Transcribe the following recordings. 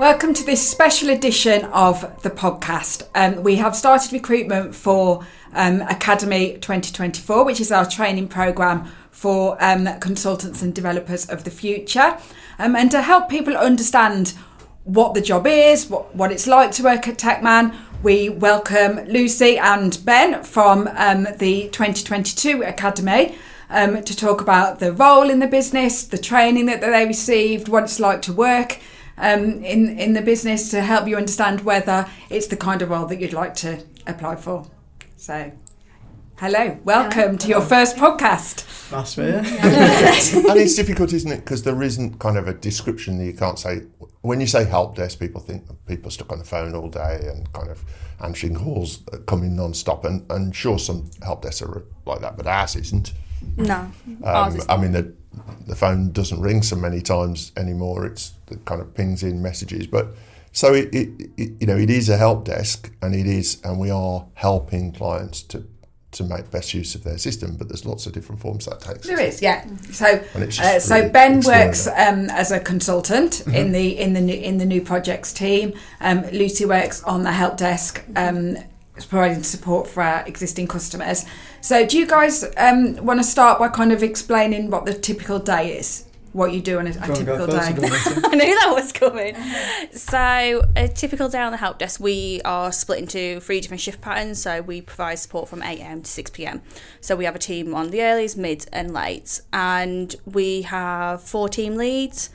Welcome to this special edition of the podcast. Um, we have started recruitment for um, Academy 2024, which is our training programme for um, consultants and developers of the future. Um, and to help people understand what the job is, what, what it's like to work at Tecman, we welcome Luci and Ben from um, the 2022 Academy. Um, to talk about the role in the business, the training that they received, what it's like to work um, in in the business to help you understand whether it's the kind of role that you'd like to apply for. So, hello, welcome to your first podcast. That's me. Yeah. and it's difficult, isn't it? Because there isn't kind of a description that you can't say. When you say help desk, people think people stuck on the phone all day and kind of answering calls coming non-stop. And, and sure, some help desks are like that, but ours isn't. No. Um, I mean, the, the phone doesn't ring so many times anymore. It's it kind of pings in messages, but so it, it, it, you know it is a help desk, and it is, and we are helping clients to to make best use of their system. But there's lots of different forms that takes. There is, yeah. So uh, so really Ben works um, as a consultant mm-hmm. in the in the new, in the new projects team. Um, Luci works on the help desk. Um, providing support for our existing customers. So, do you guys um, want to start by kind of explaining what the typical day is? What you do on a, a typical day? I knew that was coming. So, a typical day on the help desk, we are split into three different shift patterns. So, we provide support from 8am to 6pm. So, we have a team on the earlies, mids, and late, and we have four team leads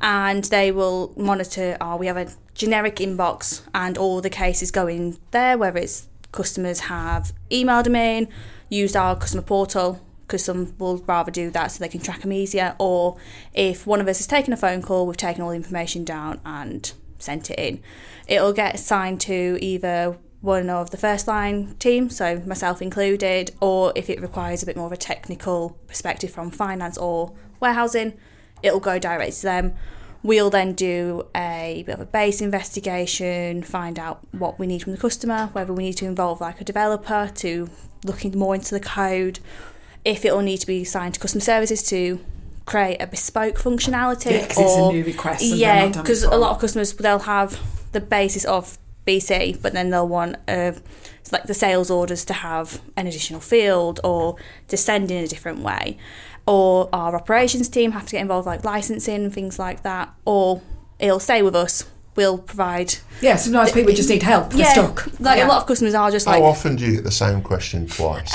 and they will monitor our we have a generic inbox and all the cases go in there whether it's customers have emailed them in used our customer portal because some will rather do that so they can track them easier or if one of us has taken a phone call we've taken all the information down and sent it in it'll get assigned to either one of the first line team, so myself included, or if it requires a bit more of a technical perspective from finance or warehousing, it'll go direct to them. We'll then do a bit of a base investigation, find out what we need from the customer, whether we need to involve like a developer to looking more into the code, if it will need to be assigned to customer services to create a bespoke functionality. Yeah, because it's a new request. Yeah, because a lot of customers they'll have the basis of BC, but then they'll want uh, like the sales orders to have an additional field or to send in a different way or our operations team have to get involved like licensing things like that or it'll stay with us. We'll provide yeah sometimes people just need help. Yeah stuck. like yeah. a lot of customers are just like how often do you get the same question twice?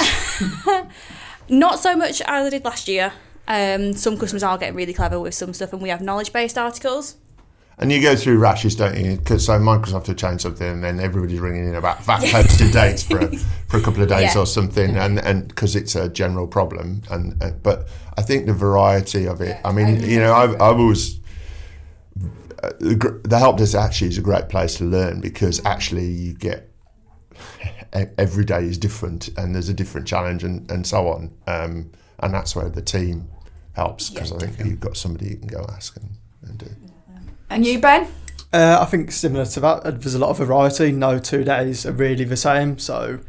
Not so much as I did last year. Um, some customers are getting really clever with some stuff and we have knowledge based articles and you go through rashes, don't you? Cause, so Microsoft will change something, and then everybody's ringing in about VAT posted dates for a, for a couple of days yeah. or something, and and because it's a general problem. And, and, but I think the variety of it. I mean, you know, I've, I've always uh, the help desk actually is a great place to learn because actually you get every day is different and there's a different challenge and, and so on. Um, and that's where the team helps because yeah, I think you've got somebody you can go ask and, and do. And you, Ben? Uh, I think similar to that. There's a lot of variety. No two days are really the same. So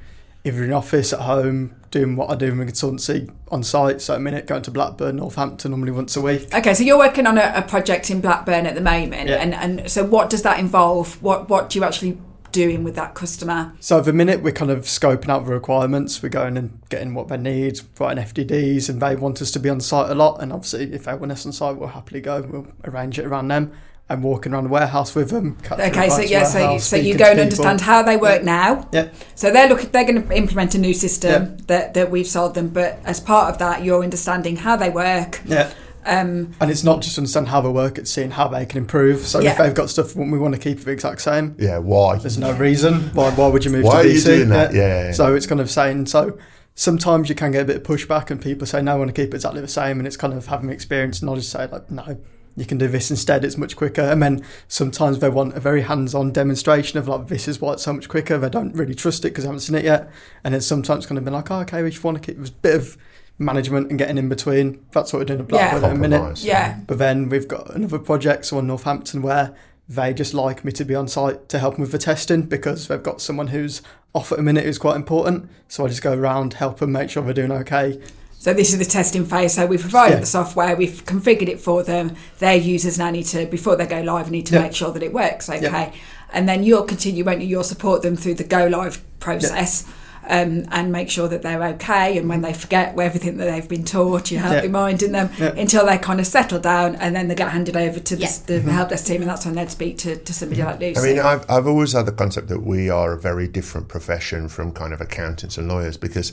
if you're in office, at home, doing what I do in consultancy on site, so a minute going to Blackburn, Northampton normally once a week. Okay, so you're working on a, a project in Blackburn at the moment, yeah. and and so what does that involve? What what do you actually doing with that customer? So, at the minute, we're kind of scoping out the requirements. We're going and getting what they need, writing FDDs, and they want us to be on site a lot. And obviously, if they want us on site, we'll happily go. We'll arrange it around them and walking around the warehouse with them. Okay, so yeah, so you, so you go and understand how they work yeah. now. Yeah. So they're looking, they're going to implement a new system yeah. that that we've sold them, but as part of that, you're understanding how they work. Yeah. Um, and it's not just understand how they work; it's seeing how they can improve. So yeah. if they've got stuff we want to keep the exact same, yeah, why? There's no reason why. Why would you move why to DC? Are you doing that? Yeah. yeah. So it's kind of saying so. Sometimes you can get a bit of pushback, and people say, "No, I want to keep it exactly the same," and it's kind of having experience knowledge say, like, "No, you can do this instead, it's much quicker. And then sometimes they want a very hands on demonstration of like, this is why it's so much quicker. They don't really trust it because they haven't seen it yet. And then sometimes kind of been like, oh, okay, we just want to keep a bit of management and getting in between. That's what we're doing at Blackwood yeah. at a minute. Yeah. But then we've got another project, so on Northampton, where they just like me to be on site to help them with the testing because they've got someone who's off at a minute who's quite important. So I just go around, help them, make sure they're doing okay, So this is the testing phase. So we've provided Yeah. the software, we've configured it for them. Their users now need to, before they go live, need to Yeah. make sure that it works okay. Yeah. And then you'll continue, won't you? You'll support them through the go live process. Um, and make sure that they're okay. And when they forget everything that they've been taught, you help Yeah. reminding them Yeah. until they kind of settle down, and then they get handed over to the, Yeah. the help desk team, and that's when they'd speak to, to somebody like Luci. I mean, I've, I've always had the concept that we are a very different profession from kind of accountants and lawyers because,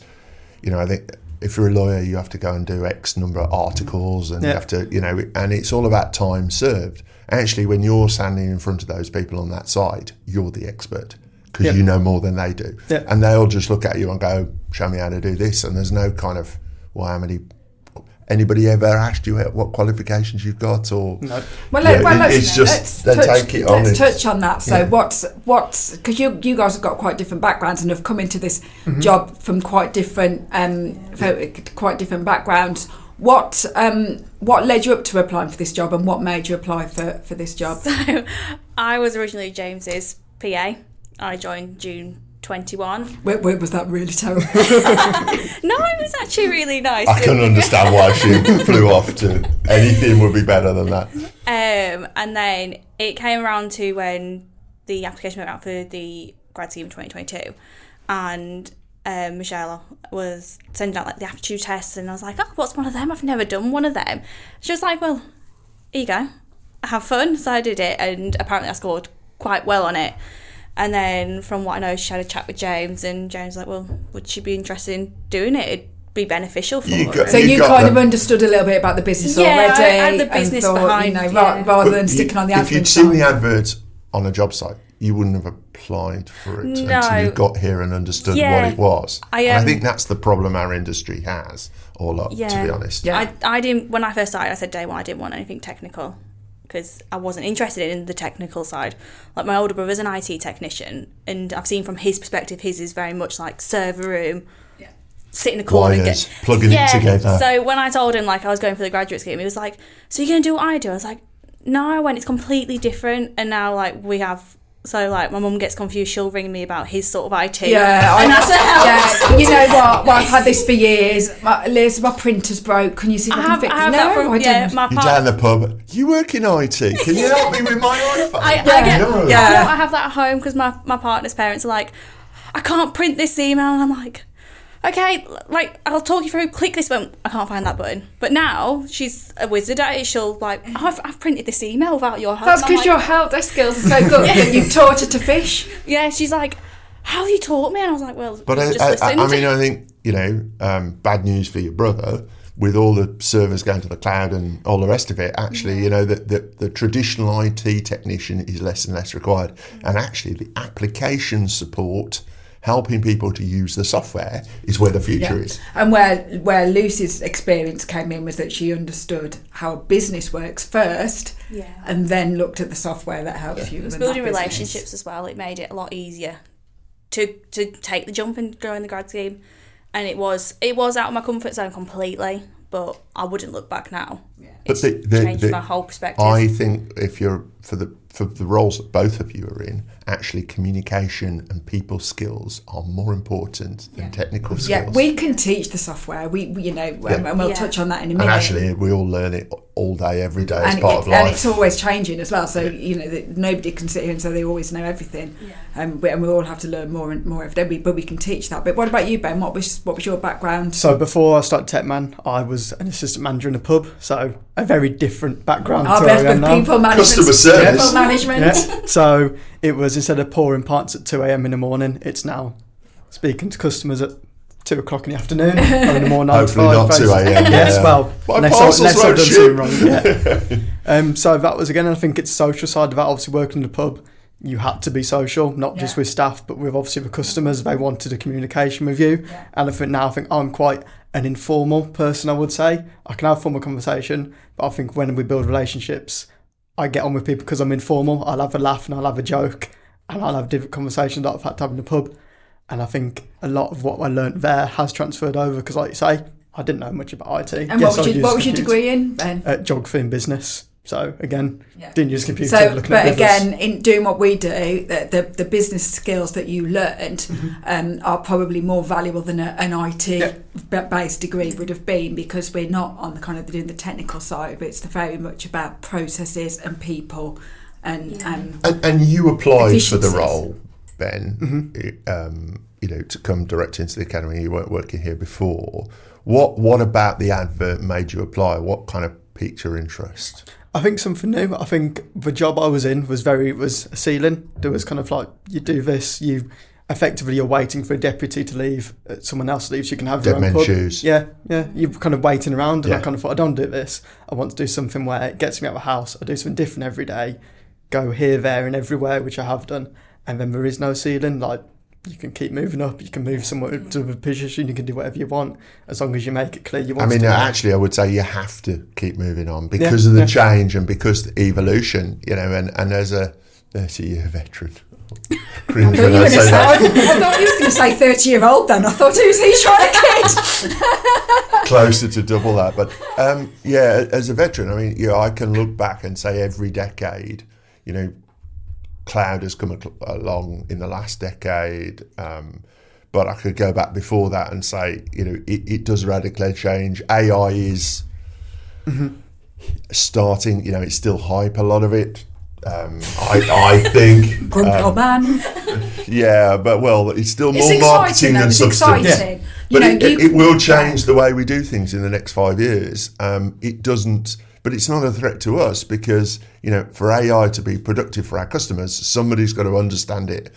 you know, I think if you're a lawyer, you have to go and do X number of articles and you have to, you know, and it's all about time served. Actually, when you're standing in front of those people on that side, you're the expert because Yeah. you know more than they do. Yeah. And they'll just look at you and go, show me how to do this. And there's no kind of, well, how many. Anybody ever asked you what qualifications you've got, or No. Well, Yeah, let, well it- let's, it's just let's touch, take it on. Let's touch on that. So, Yeah. what's what's because you you guys have got quite different backgrounds and have come into this Mm-hmm. job from quite different um fo- quite different backgrounds. What um what led you up to applying for this job, and what made you apply for for this job? So I was originally James's PA. I joined June 21. Wait, where was that really terrible? No, it was actually really nice. I can understand why she flew off to anything would be better than that. Um, and then it came around to when the application went out for the grad scheme 2022, and um, Michelle was sending out like the aptitude tests, and I was like, "Oh, what's one of them? I've never done one of them." She was like, "Well, here you go, have fun." So I did it, and apparently I scored quite well on it. And then, from what I know, she had a chat with James, and James was like, "Well, would she be interested in doing it? It'd be beneficial for You her." got- so You you kind them. of understood a little bit about the business Yeah, I already, had the and business thought, behind, you know, yeah. ra- rather But than sticking on the If admin you'd seen side. the advert on a job site, you wouldn't have applied for it No. until you got here and understood Yeah. what it was. I, and I um, think that's the problem our industry has, all up, to be honest. Yeah. I, I didn't when I first started. I said day one I didn't want anything technical because I wasn't interested in the technical side. Like my older brother's an IT technician, and I've seen from his perspective, his is very much like server room, yeah. sit in a corner, and get plugging it together. So when I told him like I was going for the graduate scheme, he was like, "So you're gonna do what I do?" I was like, "No, I went. It's completely different." And now like we have. So like my mum gets confused. She'll ring me about his sort of IT. Yeah, and I, that's a help. yeah. You know what? Well, I've had this for years. My, Liz, my printer's broke. Can you see if I, I can have, fix I it? no, that from I yeah, didn't. my You're part. down the pub. You work in IT. Can you help me with my iPhone? I, I Yeah. get, No. Yeah. I, know I have that at home because my, my partner's parents are like, I can't print this email. And I'm like, okay, like, I'll talk you through, click this button. I can't find that button. But now she's a wizard at it. She'll, like, oh, I've, I've printed this email without your help. That's because like, your help desk skills are so good that you've taught her to fish. Yeah, she's like, how have you taught me? And I was like, well, But I, just I, I. I mean, I think you know, um, bad news for your brother with all the servers going to the cloud and all the rest of it. Actually, you know, that the, the traditional IT technician is less and less required, and actually, the application support. Helping people to use the software is where the future is. And where where Luci's experience came in was that she understood how a business works first, Yeah. and then looked at the software that helps you. It was building relationships as well. It made it a lot easier to to take the jump and go in the grad scheme. And it was it was out of my comfort zone completely, but I wouldn't look back now. But It's the, the, changed the- my whole perspective. I think if you're for the for the roles that both of you are in, actually communication and people skills are more important than technical skills. Yeah, we can teach the software. We, we you know, um, and we'll Yeah. touch on that in a minute. and actually, we all learn it all day, every day as and, part it- of life. and it's always changing as well. So you know that nobody can sit here and say they always know everything, um, we- and we all have to learn more and more every day. But we can teach that. But what about you, Ben? What was what was your background? So before I started Tecman, I was an assistant manager in a pub, so a very different background Our to best I am with people management. Customer service. People management. Yeah. So it was instead of pouring pints at 2 a.m. in the morning, it's now speaking to customers at 2 o'clock in the afternoon or in the morning. Hopefully nine not 2 a.m., Yes, yeah. well, My unless, I, parcels unless I've won't done something wrong. Yeah. um, so that was again, I think it's social side of that. Obviously, working in the pub, you had to be social, not just with staff, but with obviously the customers. They wanted a communication with you, Yeah. and I think now I think I'm quite an informal person. I would say I can have formal conversation, but I think when we build relationships, I get on with people because I'm informal. I'll have a laugh and I'll have a joke, and I'll have different conversations that I've had to have in the pub. And I think a lot of what I learnt there has transferred over because, like you say, I didn't know much about IT. And Yes, what was what was your degree in, Ben? Uh, geography and business. So again, Yeah. didn't use a computer. So, looking but at rivers. again, in doing what we do, the, the, the business skills that you learned Mm-hmm. um, are probably more valuable than a, an IT yeah. based degree would have been because we're not on the kind of doing the technical side, but it's very much about processes and people. And um, And, and you applied for the role, Ben. i- Um, you know, to come direct into the academy. You weren't working here before. What What about the advert made you apply? What kind of piqued your interest? I think something new. I think the job I was in was very was a ceiling. There was kind of like you do this, you effectively you're waiting for a deputy to leave, uh, someone else leaves, you can have your Dead own pub. shoes. Yeah, yeah. You're kind of waiting around, and I kind of thought I don't do this. I want to do something where it gets me out of the house. I do something different every day. Go here, there, and everywhere, which I have done. And then there is no ceiling. Like you can keep moving up. You can move somewhere to a position. You can do whatever you want as long as you make it clear you want. I mean, to do it. actually, I would say you have to keep moving on because of the yeah. change and because the evolution. You know, and, and as a thirty-year veteran, I thought when you I were say gonna say. I thought you was going to say 30 year old then. I thought who's he trying to kid? closer to double that. But um, yeah, as a veteran, I mean, you know, I can look back and say every decade, you know, cloud has come along in the last decade. Um, but I could go back before that and say, you know, it, it does radically change. AI is starting, you know, it's still hype, a lot of it. Um, I, I think, Grumpy um, old man. yeah, but well, it's still more It's exciting marketing though. than It's substance. exciting. You But know, it, you- it will change the way we do things in the next five years. Um, it doesn't, but it's not a threat to us because you know, for AI to be productive for our customers, somebody's got to understand it,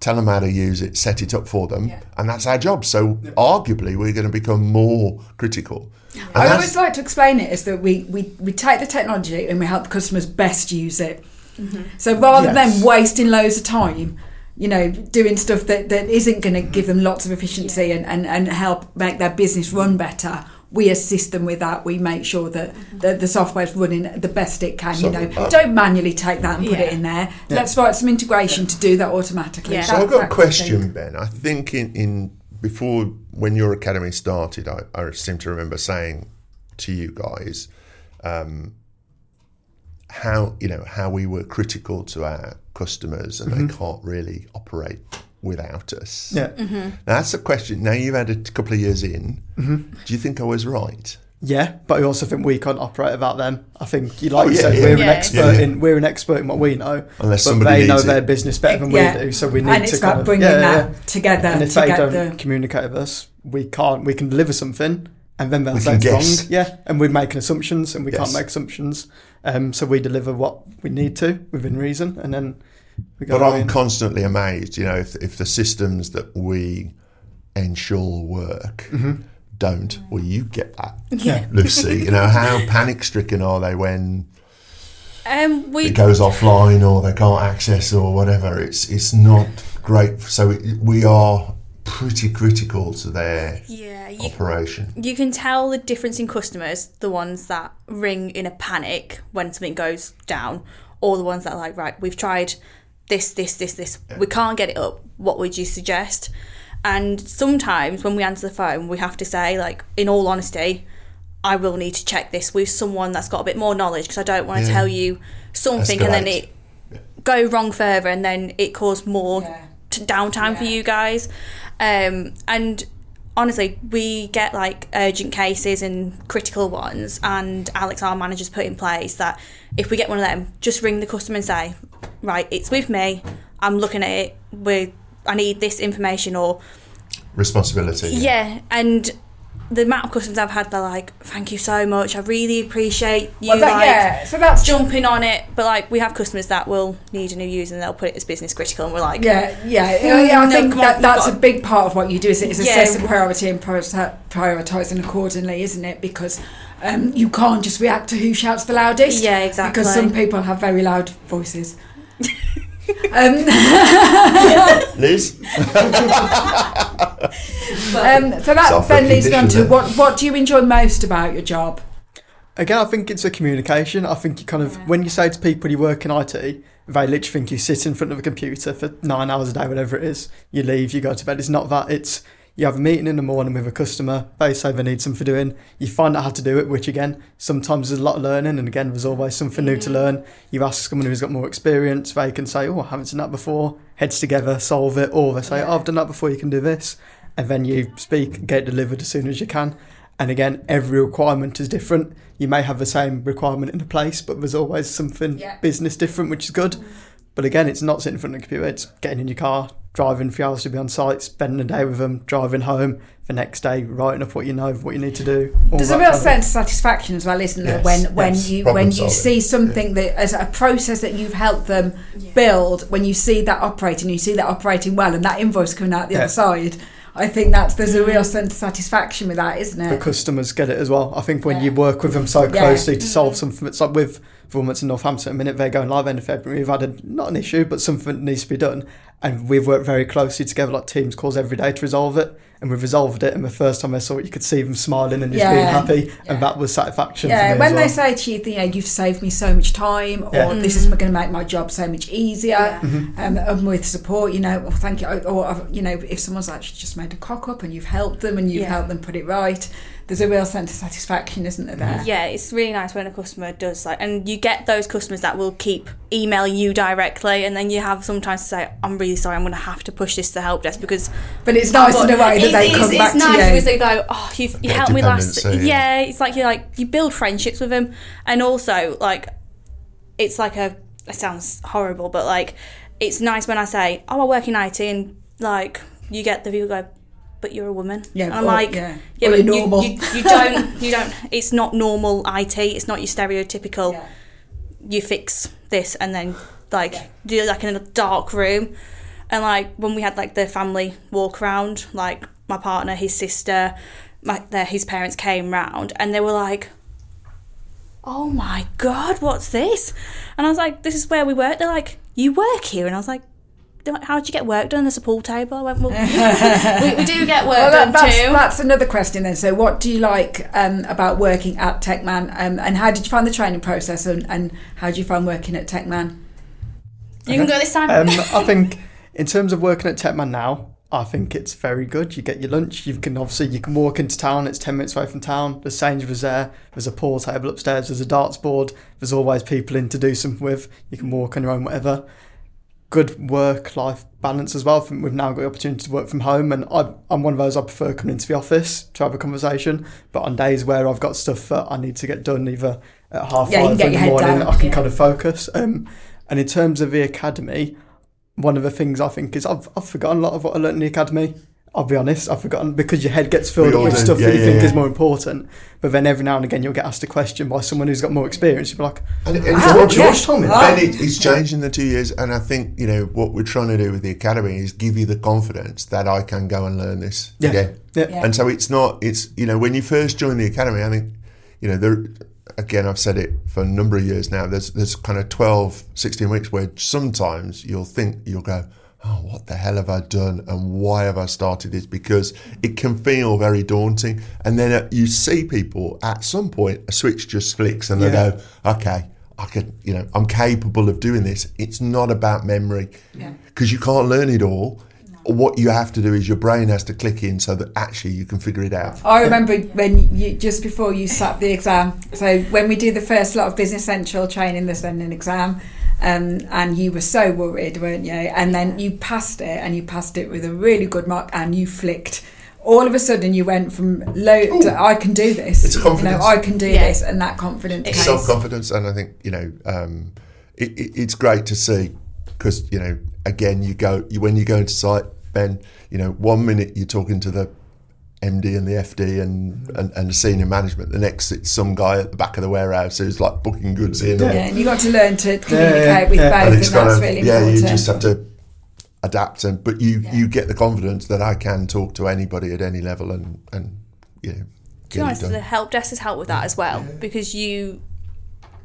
tell them how to use it, set it up for them, and that's our job. So arguably, we're going to become more critical. And I always like to explain it is that we, we, we take the technology and we help customers best use it. Mm-hmm. So rather Yes. than wasting loads of time, you know, doing stuff that, that isn't going to give them lots of efficiency and, and, and help make their business run better, we assist them with that. We make sure that the, the software's running the best it can. So, you know, uh, don't manually take that and put it in there. Let's write some integration to do that automatically. Yeah. So That- I've got a that kind of question, thing. Ben. I think in, in before when your academy started, I, I seem to remember saying to you guys um, how you know how we were critical to our customers and they can't really operate without us. Yeah. Mm-hmm. Now that's the question. Now you've had a couple of years in. Do you think I was right? Yeah, but I also think we can't operate without them. I think, you like Oh, you said, yeah. we're an expert Yeah, yeah. in we're an expert in what we know, Unless but somebody they know needs their business better than Yeah. we do. So we need and to it's kind about of bringing yeah, that yeah. together And if to they get don't the communicate with us, we can't. We can deliver something, and then they'll say it's guess. wrong. Yeah, and we're making assumptions, and we Yes. can't make assumptions. Um, so we deliver what we need to within reason, and then we go. But I'm and- constantly amazed, you know, if, if the systems that we ensure work don't, well, you get that, Yeah. Luci. You know, how panic stricken are they when Um, we it goes offline or they can't access or whatever? It's it's not great. So it, we are pretty critical to their yeah you, operation. you can tell the difference in customers the ones that ring in a panic when something goes down or the ones that are like right we've tried this this this this we can't get it up what would you suggest and sometimes when we answer the phone we have to say like in all honesty i will need to check this with someone that's got a bit more knowledge because i don't want to Yeah. tell you something and then Escalate. it go wrong further and then it cause more Yeah. t- downtime for you guys um, and honestly we get like urgent cases and critical ones and alex our manager's put in place that if we get one of them just ring the customer and say right it's with me i'm looking at it we i need this information or Responsibility. yeah and the amount of customers I've had, they're like, "Thank you so much. I really appreciate you Well, that- like yeah, so that's jumping on it." But like, we have customers that will need a new user and they'll put it as business critical, and we're like, Yeah, yeah, yeah. yeah, I No, think come on, that's a big part of what you do is, is Yeah. assess the priority and prioritising accordingly, isn't it? Because um, you can't just react to who shouts the loudest. Yeah, exactly. Because some people have very loud voices. um, Liz? um, so that then leads on to what what do you enjoy most about your job? Again, I think it's a communication. I think you kind of when you say to people you work in IT, they literally think you sit in front of a computer for nine hours a day, whatever it is. You leave, you go to bed. It's not that. It's you have a meeting in the morning with a customer, they say they need something for doing, you find out how to do it, which again, sometimes there's a lot of learning, and again, there's always something new to mm-hmm. learn. You ask someone who's got more experience, they can say, Oh, I haven't done that before, heads together, solve it, or they say, oh, I've done that before, you can do this. And then you speak, get delivered as soon as you can. And again, every requirement is different. You may have the same requirement in a place, but there's always something Yeah. business different, which is good. Mm-hmm. But again, it's not sitting in front of the computer, it's getting in your car, driving for hours to be on site, spending a day with them, driving home, the next day writing up what you know, what you need to do. There's a real sense of satisfaction as well, isn't there? Yes, when when yes. you Problem when you see something that as a process that you've helped them build, when you see that operating, you see that operating well, and that invoice coming out the Yeah. other side. I think that's there's a real mm. sense of satisfaction with that, isn't it? the customers get it as well. I think when Yeah. you work with them so Yeah. closely to solve mm. something, it's like with Vermont in Northampton. A minute they're going live end of February, we've had a, not an issue, but something needs to be done, and we've worked very closely together, like teams calls every day to resolve it, and we've resolved it. And the first time I saw it, you could see them smiling and just being happy, Yeah. and that was satisfaction. Yeah, for me when as they well. say to you, you know, you've saved me so much time, or Yeah. this is going to make my job so much easier, Mm-hmm. um, and with support, you know, well, thank you, or uh, you know, if someone's actually just made a cock up and you've helped them and you've Yeah. helped them put it right, there's a real sense of satisfaction, isn't there? There. Yeah, it's really nice when a customer does like, and you get those customers that will keep email you directly, and then you have sometimes to say, "I'm really sorry, I'm going to have to push this to help desk because." But it's nice in a way that It's- they it's, come it's back nice to because you. they go, "Oh, you've you helped me last." dependency, Yeah, it's like you like you build friendships with them, and also like it's like a. It sounds horrible, but like it's nice when I say, "Oh, I work in IT," and like you get the people go, "But you're a woman." Yeah, and I'm or- like, yeah. yeah, but you're you, normal. you, you don't, you don't. It's not normal IT. It's not your stereotypical. Yeah. You fix this and then like do like in a dark room, and like when we had like the family walk around, like my partner, his sister, my their, his parents came round, and they were like. Oh my god, what's this? And I was like, this is where we work. They're like, you work here? And I was like, they're like, how'd you get work done? There's a pool table. I went, well, we, we do get work Well, that, done that's, too. that's another question then. So, what do you like um, about working at Tecman, um, and how did you find the training process, and, and how did you find working at Tecman? You can go this time. Um, I think in terms of working at Tecman now, I think it's very good. You get your lunch. You can obviously you can walk into town. It's ten minutes away from town. The Sainsbury's there. There's a pool table upstairs. There's a darts board. There's always people in to do something with. You can walk on your own, whatever. Good work-life balance as well. I think We've now got the opportunity to work from home, and I, I'm one of those. I prefer coming into the office to have a conversation. But on days where I've got stuff that I need to get done, either at half Yeah, five in the morning, down. I can Yeah. kind of focus. Um, and in terms of the academy, one of the things I think is I've, I've forgotten a lot of what I learned in the academy. I'll be honest, I've forgotten because your head gets filled up with do. stuff Yeah, that you yeah, think yeah. is more important. But then every now and again you'll get asked a question by someone who's got more experience. You'll be like, And, and "Ah, George, George told me that." and it, it's changed in the two years. And I think you know what we're trying to do with the academy is give you the confidence that I can go and learn this Yeah. again. Yeah. Yeah. And so it's not. It's you know when you first join the academy, I think you know there. Again, I've said it for a number of years now. There's there's kind of 12, 16 weeks where sometimes you'll think you'll go, oh, what the hell have I done, and why have I started this? Because it can feel very daunting, and then uh, you see people at some point a switch just flicks, and they Yeah. go, okay, I could, you know, I'm capable of doing this. It's not about memory because you can't learn it all. What you have to do is your brain has to click in so that actually you can figure it out. I remember when you just before you sat the exam. So when we do the first lot of Business Central training, there's then an exam, um, and you were so worried, weren't you? And then you passed it, and you passed it with a really good mark, and you flicked. All of a sudden, you went from low to I can do this. It's a You know, confidence. I can do Yeah. this, and that confidence. came. self confidence, and I think you know um, it, it, it's great to see because you know again you go you, when you go into site, Ben. You know, one minute you're talking to the MD and the FD and, and, and the senior management. The next, it's some guy at the back of the warehouse who's like booking goods in. Yeah, Or, and you got to learn to yeah, communicate with yeah. both, and and, that's kind of really yeah. important. Yeah, you just have to adapt, and but you you get the confidence that I can talk to anybody at any level and and you know. to be honest, the help desk has helped with that as well because you,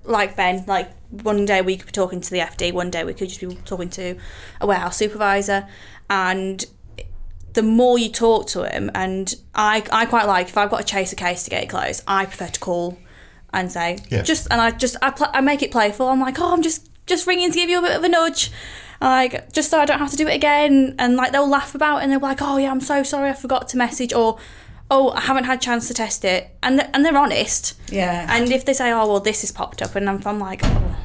like Ben, like one day we could be talking to the FD, one day we could just be talking to a warehouse supervisor, and the more you talk to him, and I, I quite like if I've got to chase a case to get it closed, I prefer to call and say Yeah. just, and I just I, pl- I make it playful. I'm like, oh, I'm just just ringing to give you a bit of a nudge. like just so I don't have to do it again. And like they'll laugh about it and they'll be like, oh yeah, I'm so sorry, I forgot to message or. Oh, I haven't had a chance to test it, and th- and they're honest. Yeah. And if they say, "Oh, well, this has popped up," and I'm, I'm like, oh.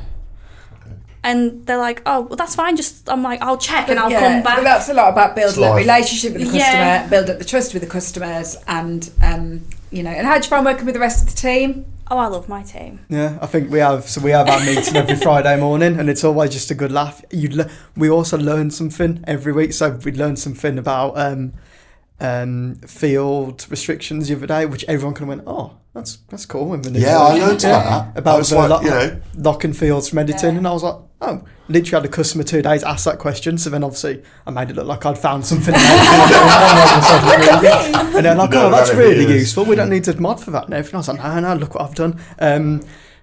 and they're like, "Oh, well, that's fine." Just I'm like, I'll check and I'll yeah, come back. But that's a lot about building It's a life. relationship with the customer, Yeah. build up the trust with the customers, and um, you know. And how do you find working with the rest of the team? oh, I love my team. Yeah, I think we have. So we have our meeting every Friday morning, and it's always just a good laugh. You, le- we also learn something every week. So we learn something about um, um, field restrictions the other day, which everyone kind of went, "Oh, that's that's cool." When the new Yeah, I version." learned about that. About the like, lock, you know- locking fields from editing, Yeah. and I was like, "Oh." Literally had a customer two days ask that question, so then obviously I made it look like I'd found something. and they're like, You "Oh, that's about really yes. useful. We don't need to mod for that now. and everything." I was like, "No, no, look what I've done." Um,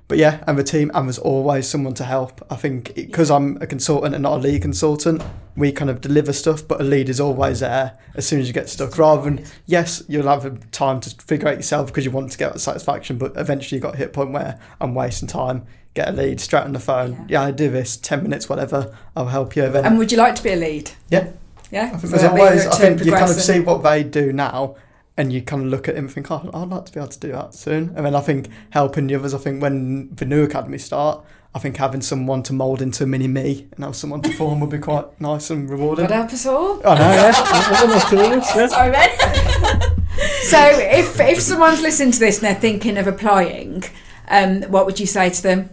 but yeah, and the team, and there's always someone to help. I think because I'm a consultant and not a lead consultant, we kind of deliver stuff, but a lead is always there as soon as you get stuck. Rather than yes, you'll have time to figure out yourself because you want to get that satisfaction, but eventually you got to hit a point where I'm wasting time. Get a lead straight on the phone. Yeah, I do this ten minutes, whatever. I'll help you. Then And would you like to be a lead? yeah, Yeah. I think So there's that'd be always. I think you kind of see what they do now, and you kind of look at him and think, "Oh, I'd like to be able to do that soon." And then I think helping the others. I think when the new academy start, I think having someone to mould into a mini me and have someone to form would be quite nice and rewarding. Us all. I know, yeah. yeah. Sorry, Ben. So if if someone's listening to this and they're thinking of applying, um, what would you say to them?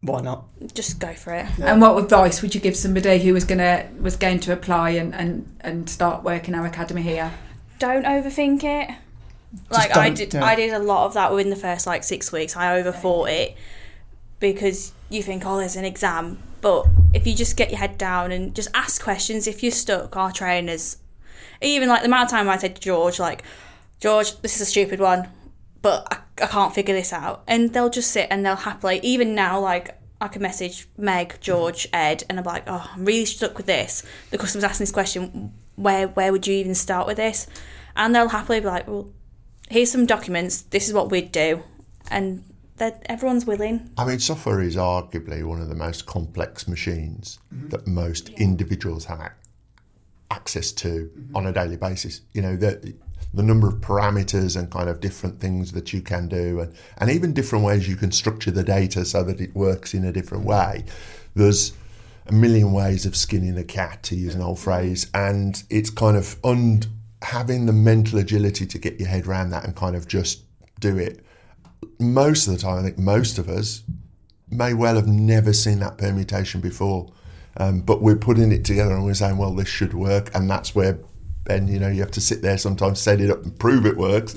Why not? just go for it. And what advice would you give somebody who was gonna was going to apply and, and, and start working our academy here? Don't overthink it. Like I did. I did a lot of that within the first like six weeks. I overthought it because you think, oh, there's an exam. But if you just get your head down and just ask questions, if you're stuck, our trainers, even like the amount of time I said to George, like, George, this is a stupid one, but I, I can't figure this out. And they'll just sit and they'll happily, even now, like, I can message Meg, George, Ed, and I'm like, oh, I'm really stuck with this. The customer's asking this question, where where would you even start with this? And they'll happily be like, well, here's some documents, this is what we'd do. And that everyone's willing. I mean, software is arguably one of the most complex machines mm-hmm. that most individuals have access to mm-hmm. on a daily basis. You know, the, the number of parameters and kind of different things that you can do, and, and even different ways you can structure the data so that it works in a different way. There's a million ways of skinning a cat, to use an old phrase, and it's kind of un- having the mental agility to get your head around that and kind of just do it most of the time, I think most of us may well have never seen that permutation before. Um, but we're putting it together and we're saying, well, this should work. And that's where, Ben, you know, you have to sit there sometimes, set it up and prove it works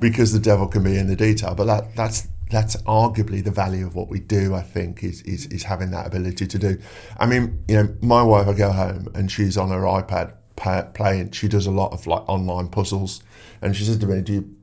because the devil can be in the detail. But that, that's that's arguably the value of what we do, I think, is, is, is having that ability to do. I mean, you know, my wife, I go home and she's on her iPad playing. She does a lot of like online puzzles. And she says to me, do you,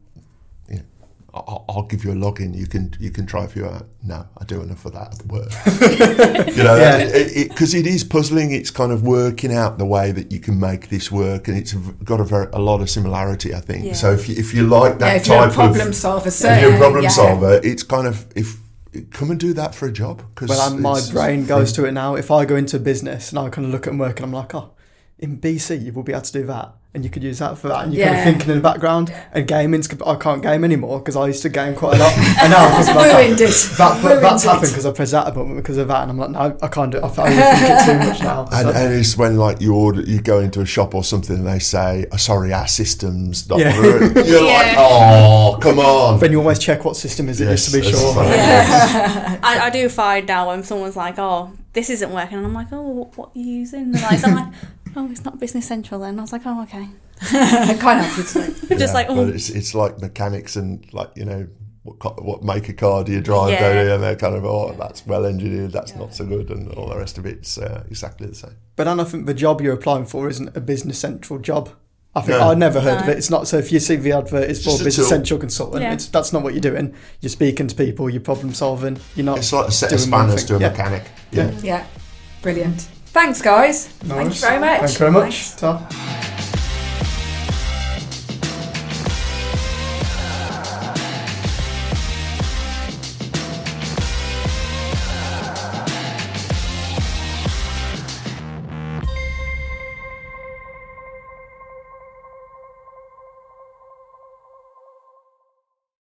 I'll, I'll give you a login. You can you can try a few out. No, I do enough of that work. you know, Yeah. because it, is puzzling. It's kind of working out the way that you can make this work, and it's got a very a lot of similarity. I think. Yeah. So if you, if you like that yeah, if you're a type problem of solver, if you're a problem yeah. solver, it's kind of if come and do that for a job. Cause Well, my brain goes to it now. If I go into business and I kind of look at work and I'm like, oh, in BC you will be able to do that, and you could use that for that, and you're kind of thinking in the background. And gaming's, I can't game anymore because I used to game quite a lot, and now I'm just like, Ruined oh, it. That, but Ruined that's it. happened because I pressed that button because of that, and I'm like, no, I can't do it. I overthink it too much now. And, So- and it's when like you order, you go into a shop or something, and they say, oh, "Sorry, our systems." Not Yeah. You're like, "Oh, come on!" then you always check what system is it Yes, just to be it's sure. like- I, I do find now when someone's like, oh, this isn't working, and I'm like, oh, what, what are you using? And like, so I'm like, oh, it's not Business Central then. I was like, oh, okay. I can't help you today. Just like, but oh, it's it's like mechanics and like you know what ca- what make a car do you drive Yeah. don't you? and they're kind of oh that's well engineered that's not so good and all the rest of it's uh, exactly the same. But then I think the job you're applying for isn't a business central job. I think No. I'd never heard of it. It's not so. If you see the advert, it's for Just a business tool. central consultant. Yeah. It's that's not what you're doing. You're speaking to people. You're problem solving. You're not. It's like a set of spanners to a Yeah. mechanic. Yeah. Yeah. Yeah, brilliant. Thanks, guys. No Thank you very much. Thank you very much. Thanks. Ta.